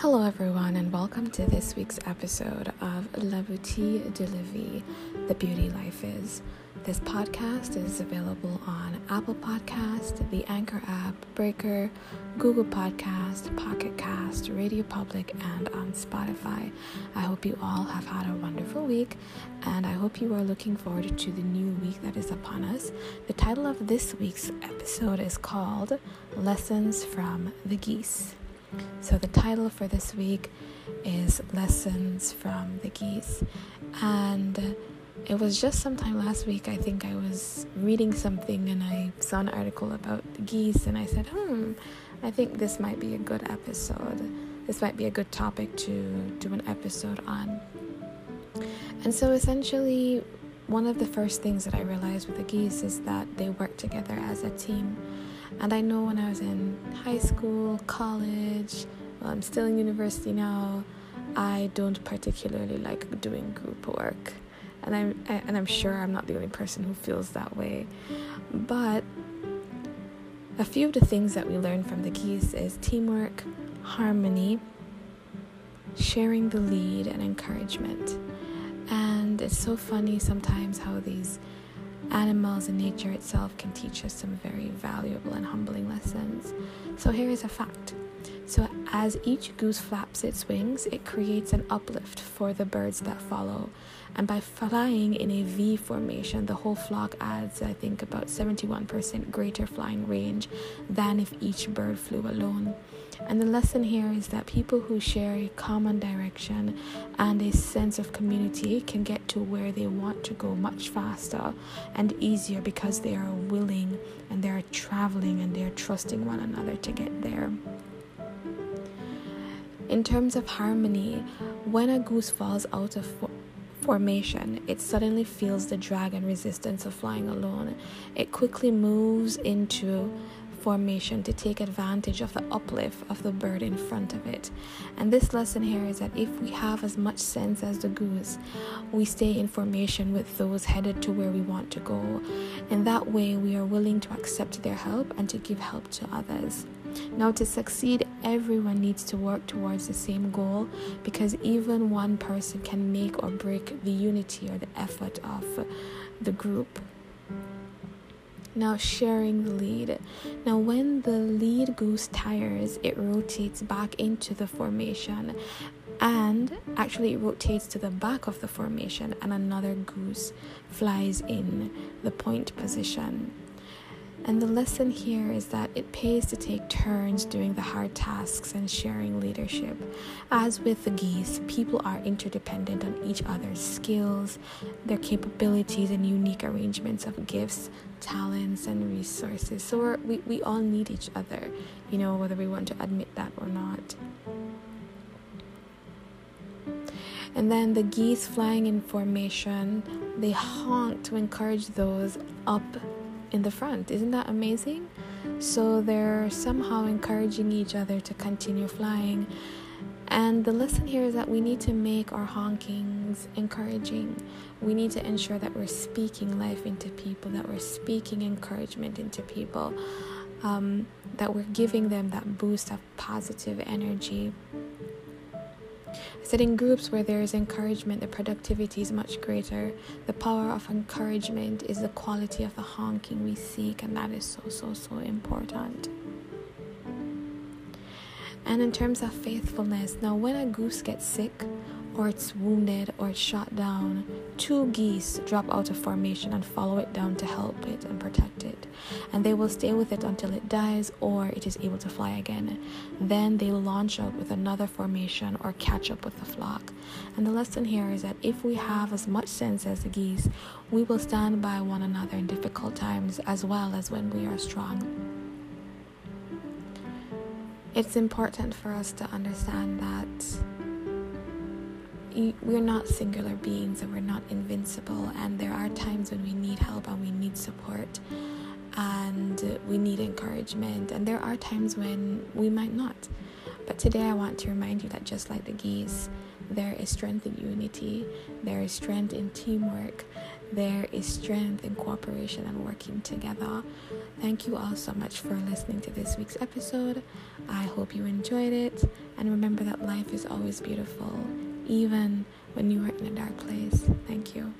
Hello, everyone, and welcome to this week's episode of La Boutique de la Vie, The Beauty Life Is. This podcast is available on Apple Podcast, the Anchor app, Breaker, Google Podcast, Pocket Cast, Radio Public, and on Spotify. I hope you all have had a wonderful week, and I hope you are looking forward to the new week that is upon us. The title of this week's episode is called Lessons from the Geese. So, the title for this week is Lessons from the Geese. And it was just sometime last week, I think I was reading something and I saw an article about geese, and I said, hmm, I think this might be a good episode. This might be a good topic to do an episode on. And so, essentially, one of the first things that I realized with the geese is that they work together as a team. And I know when I was in high school, college, well, I'm still in university now, I don't particularly like doing group work. And I'm and I'm sure I'm not the only person who feels that way. But a few of the things that we learn from the geese is teamwork, harmony, sharing the lead, and encouragement. And it's so funny sometimes how these animals and nature itself can teach us some very valuable and humbling lessons. So here is a fact. So, as each goose flaps its wings, it creates an uplift for the birds that follow. And by flying in a V formation, the whole flock adds, I think, about 71% greater flying range than if each bird flew alone. And the lesson here is that people who share a common direction and a sense of community can get to where they want to go much faster and easier because they are willing and they are traveling and they are trusting one another to get there. In terms of harmony, when a goose falls out of formation, it suddenly feels the drag and resistance of flying alone. It quickly moves into formation to take advantage of the uplift of the bird in front of it. And this lesson here is that if we have as much sense as the goose, we stay in formation with those headed to where we want to go. And that way, we are willing to accept their help and to give help to others. Now, to succeed, everyone needs to work towards the same goal because even one person can make or break the unity or the effort of the group. Now, sharing the lead. Now, when the lead goose tires, it rotates back into the formation and actually it rotates to the back of the formation, and another goose flies in the point position. And the lesson here is that it pays to take turns doing the hard tasks and sharing leadership. As with the geese, people are interdependent on each other's skills, their capabilities, and unique arrangements of gifts, talents, and resources. So we we all need each other, you know, whether we want to admit that or not. And then the geese flying in formation, they honk to encourage those up in the front. Isn't that amazing? So they're somehow encouraging each other to continue flying. And the lesson here is that we need to make our honkings encouraging. We need to ensure that we're speaking life into people, that we're speaking encouragement into people, um, that we're giving them that boost of positive energy. I said in groups where there is encouragement, the productivity is much greater. The power of encouragement is the quality of the honking we seek, and that is so, so, so important. And in terms of faithfulness, now when a goose gets sick, or it's wounded, or it's shot down, two geese drop out of formation and follow it down to help it and protect it. And they will stay with it until it dies or it is able to fly again. Then they launch out with another formation or catch up with the flock. And the lesson here is that if we have as much sense as the geese, we will stand by one another in difficult times as well as when we are strong it's important for us to understand that we're not singular beings and we're not invincible and there are times when we need help and we need support and we need encouragement and there are times when we might not. But today i want to remind you that just like the geese there is strength in unity there is strength in teamwork there is strength in cooperation and working together. Thank you all so much for listening to this week's episode. I hope you enjoyed it and remember that life is always beautiful even when you are in a dark place. Thank you.